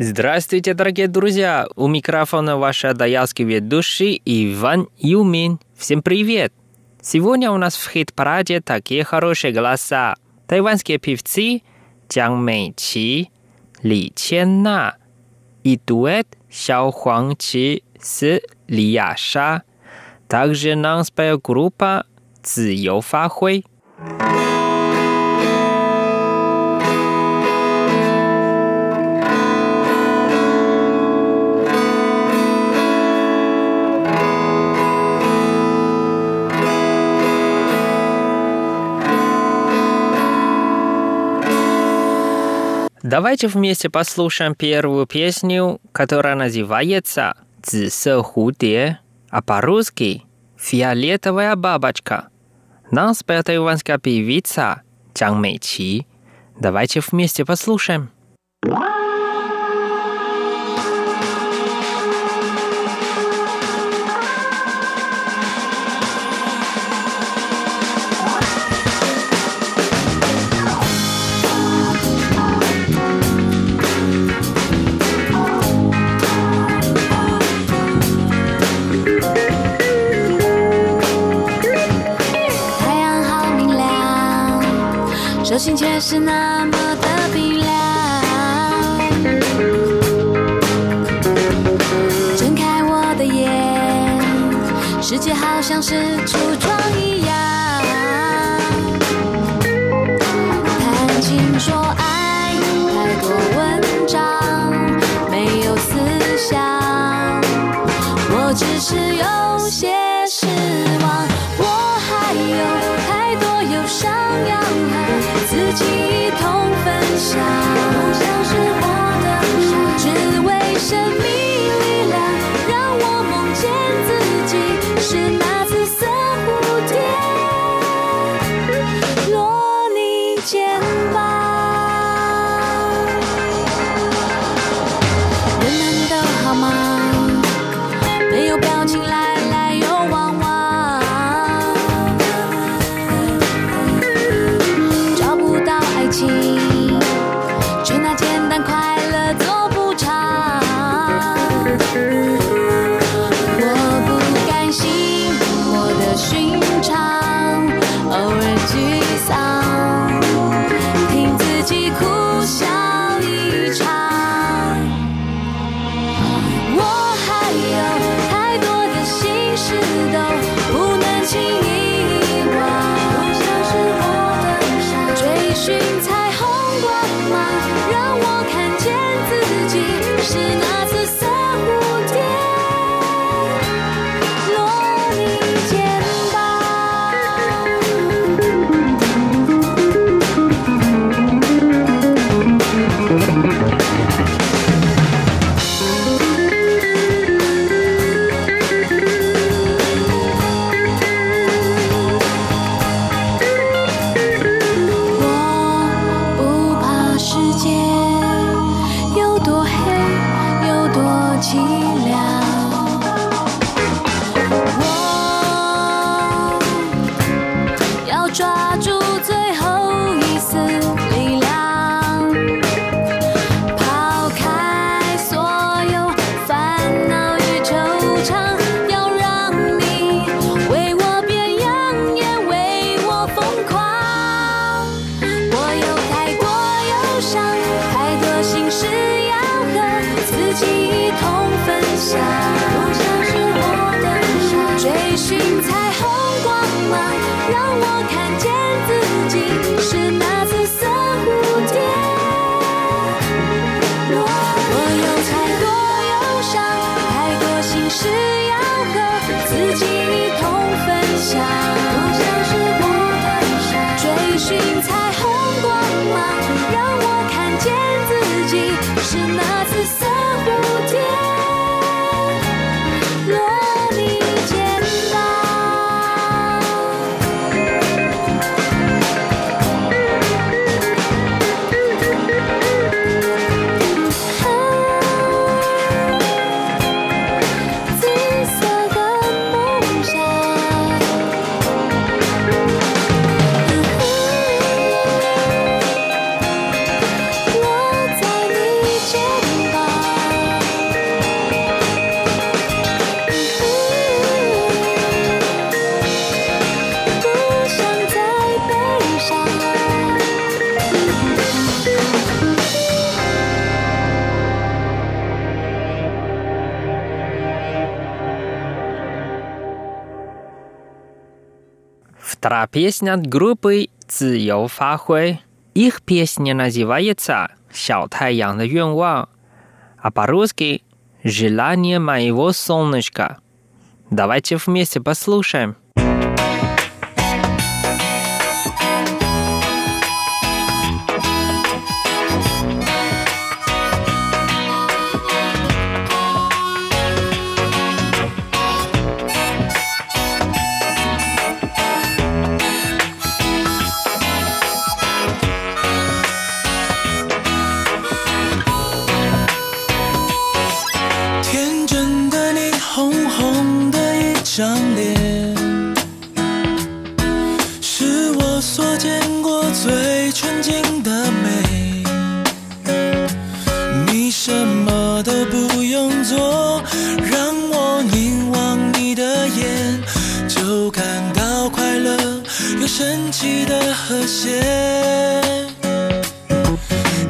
Здравствуйте, дорогие друзья! У микрофона ваш даялский ведущий Иван Юмин. Всем привет! Сегодня у нас в хит-параде такие хорошие голоса –台湾 skipper C，江美琪、李千娜一 duet，小黄奇斯、李亚莎，大家能 spare group 自由发挥。Давайте вместе послушаем первую песню, которая называется «Цзэ худе», а по-русски «Фиолетовая бабочка». Нас поет иванская певица Чан Мэйчи. Давайте вместе послушаем. 手心却是那么的冰凉。睁开我的眼，世界好像是橱窗一样。谈情说爱，太多文章，没有思想，我只是有些。自己一同分享。Вторая песня от группы «Цзио Фахуэй». Их песня называется «Сяо Тайян на Юнван», а по-русски «Желание моего солнышка». Давайте вместе послушаем. 有神奇的和谐。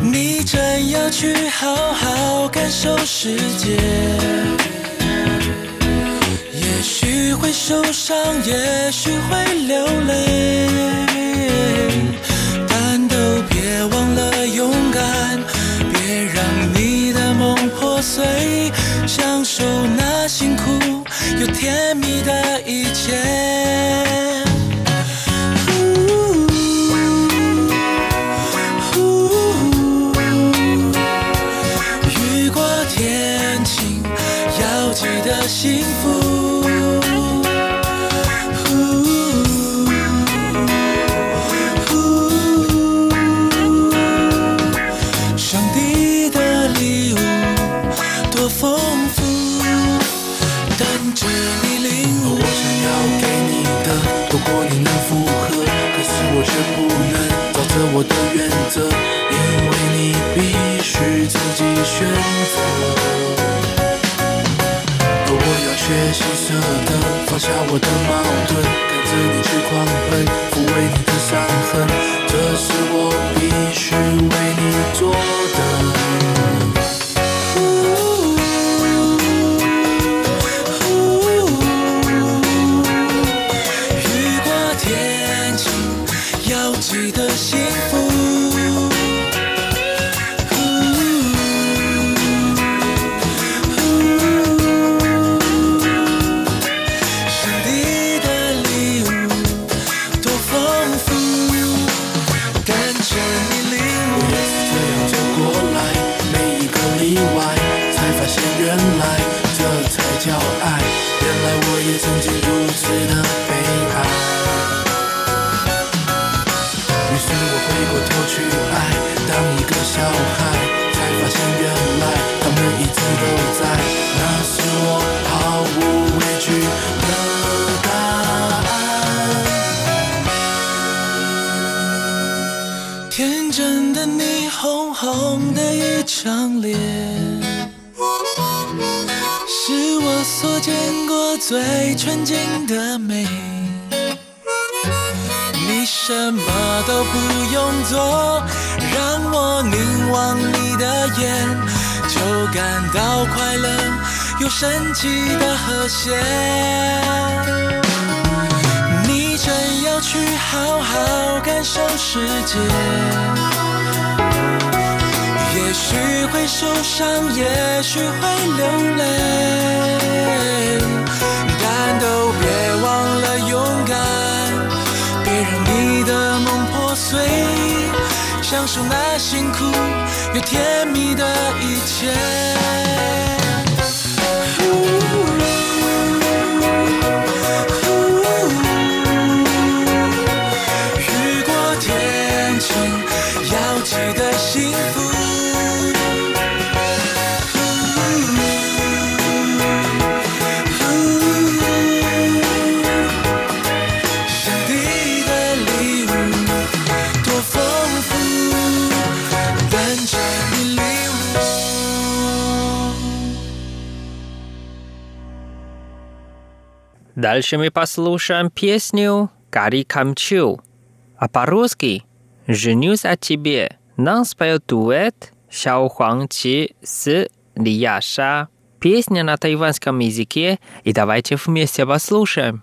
你真要去好好感受世界，也许会受伤，也许会流泪，但都别忘了勇敢，别让你的梦破碎，享受那辛苦又甜蜜的一切。雨过天晴，要记得幸福。上帝的礼物多丰富，等着你领悟。我想要给你的，如果你能符合，可是我却不能照着我的原则，因为你必须自己选放下我的矛盾，跟着你去狂原来最纯净的美。你什么都不用做，让我凝望你的眼，就感到快乐，有神奇的和谐。你真要去好好感受世界，也许会受伤，也许会流泪，但都别忘了勇敢，别让你的梦破碎，享受那辛苦又甜蜜的一切。Дальше мы послушаем песню «Гори камчу», а по-русски «Женюсь о тебе». Нам споет дуэт Шао Хуангчи с Ли Яша. Песня на тайванском языке, и давайте вместе послушаем.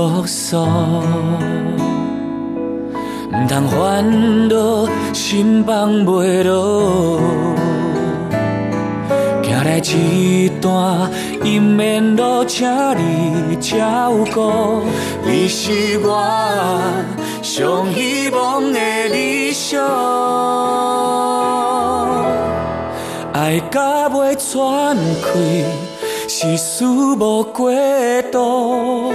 你约束，毋通烦恼，心放袂落。行来一段姻缘路，请你照顾。你是我上希望的理想。爱到尾喘气，是事无过度。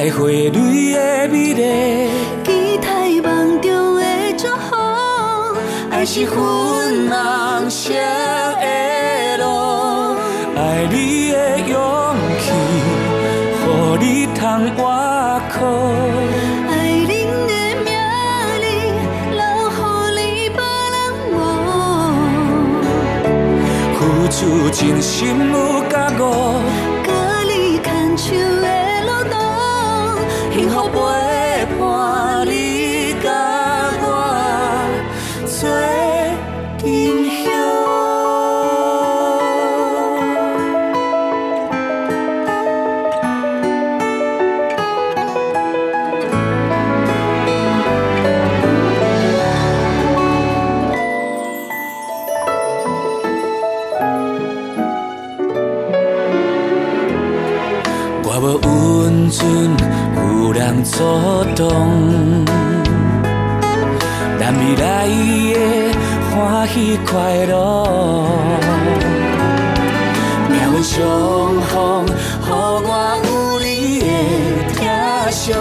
等待花蕊的美丽，期待梦中的祝福，爱是粉红色的路，爱你的勇气，予你通活靠。爱恁的名字留予你别人无。付出真心有甲我，就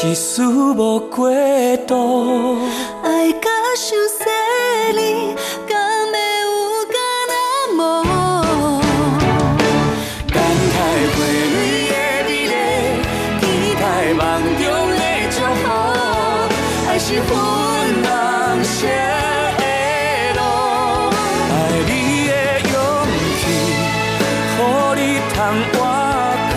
是事无过度。爱甲想细腻，敢会有敢若无？等待花蕊的美丽，期待梦中的祝福。爱是粉红色的路，爱你的勇气，予你通活靠。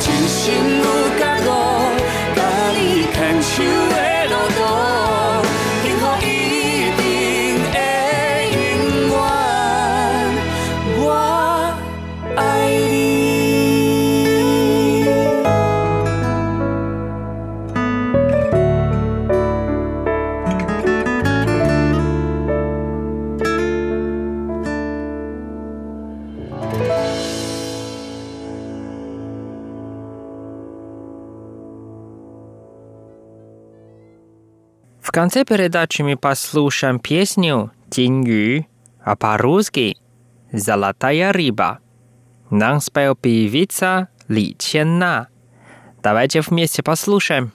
真心有甲我，甲你牵手的 В конце передачи мы послушаем песню «День Ю», а по-русски «Золотая рыба». Нам спел певица Ли Чен На. Давайте вместе послушаем.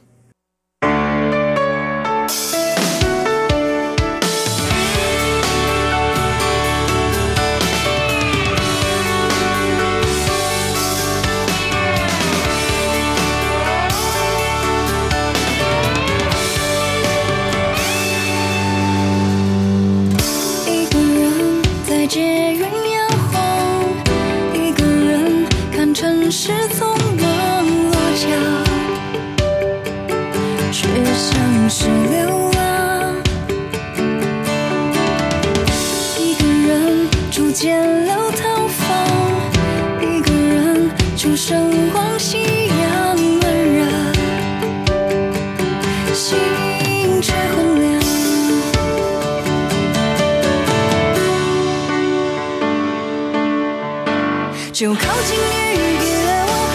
就靠近一点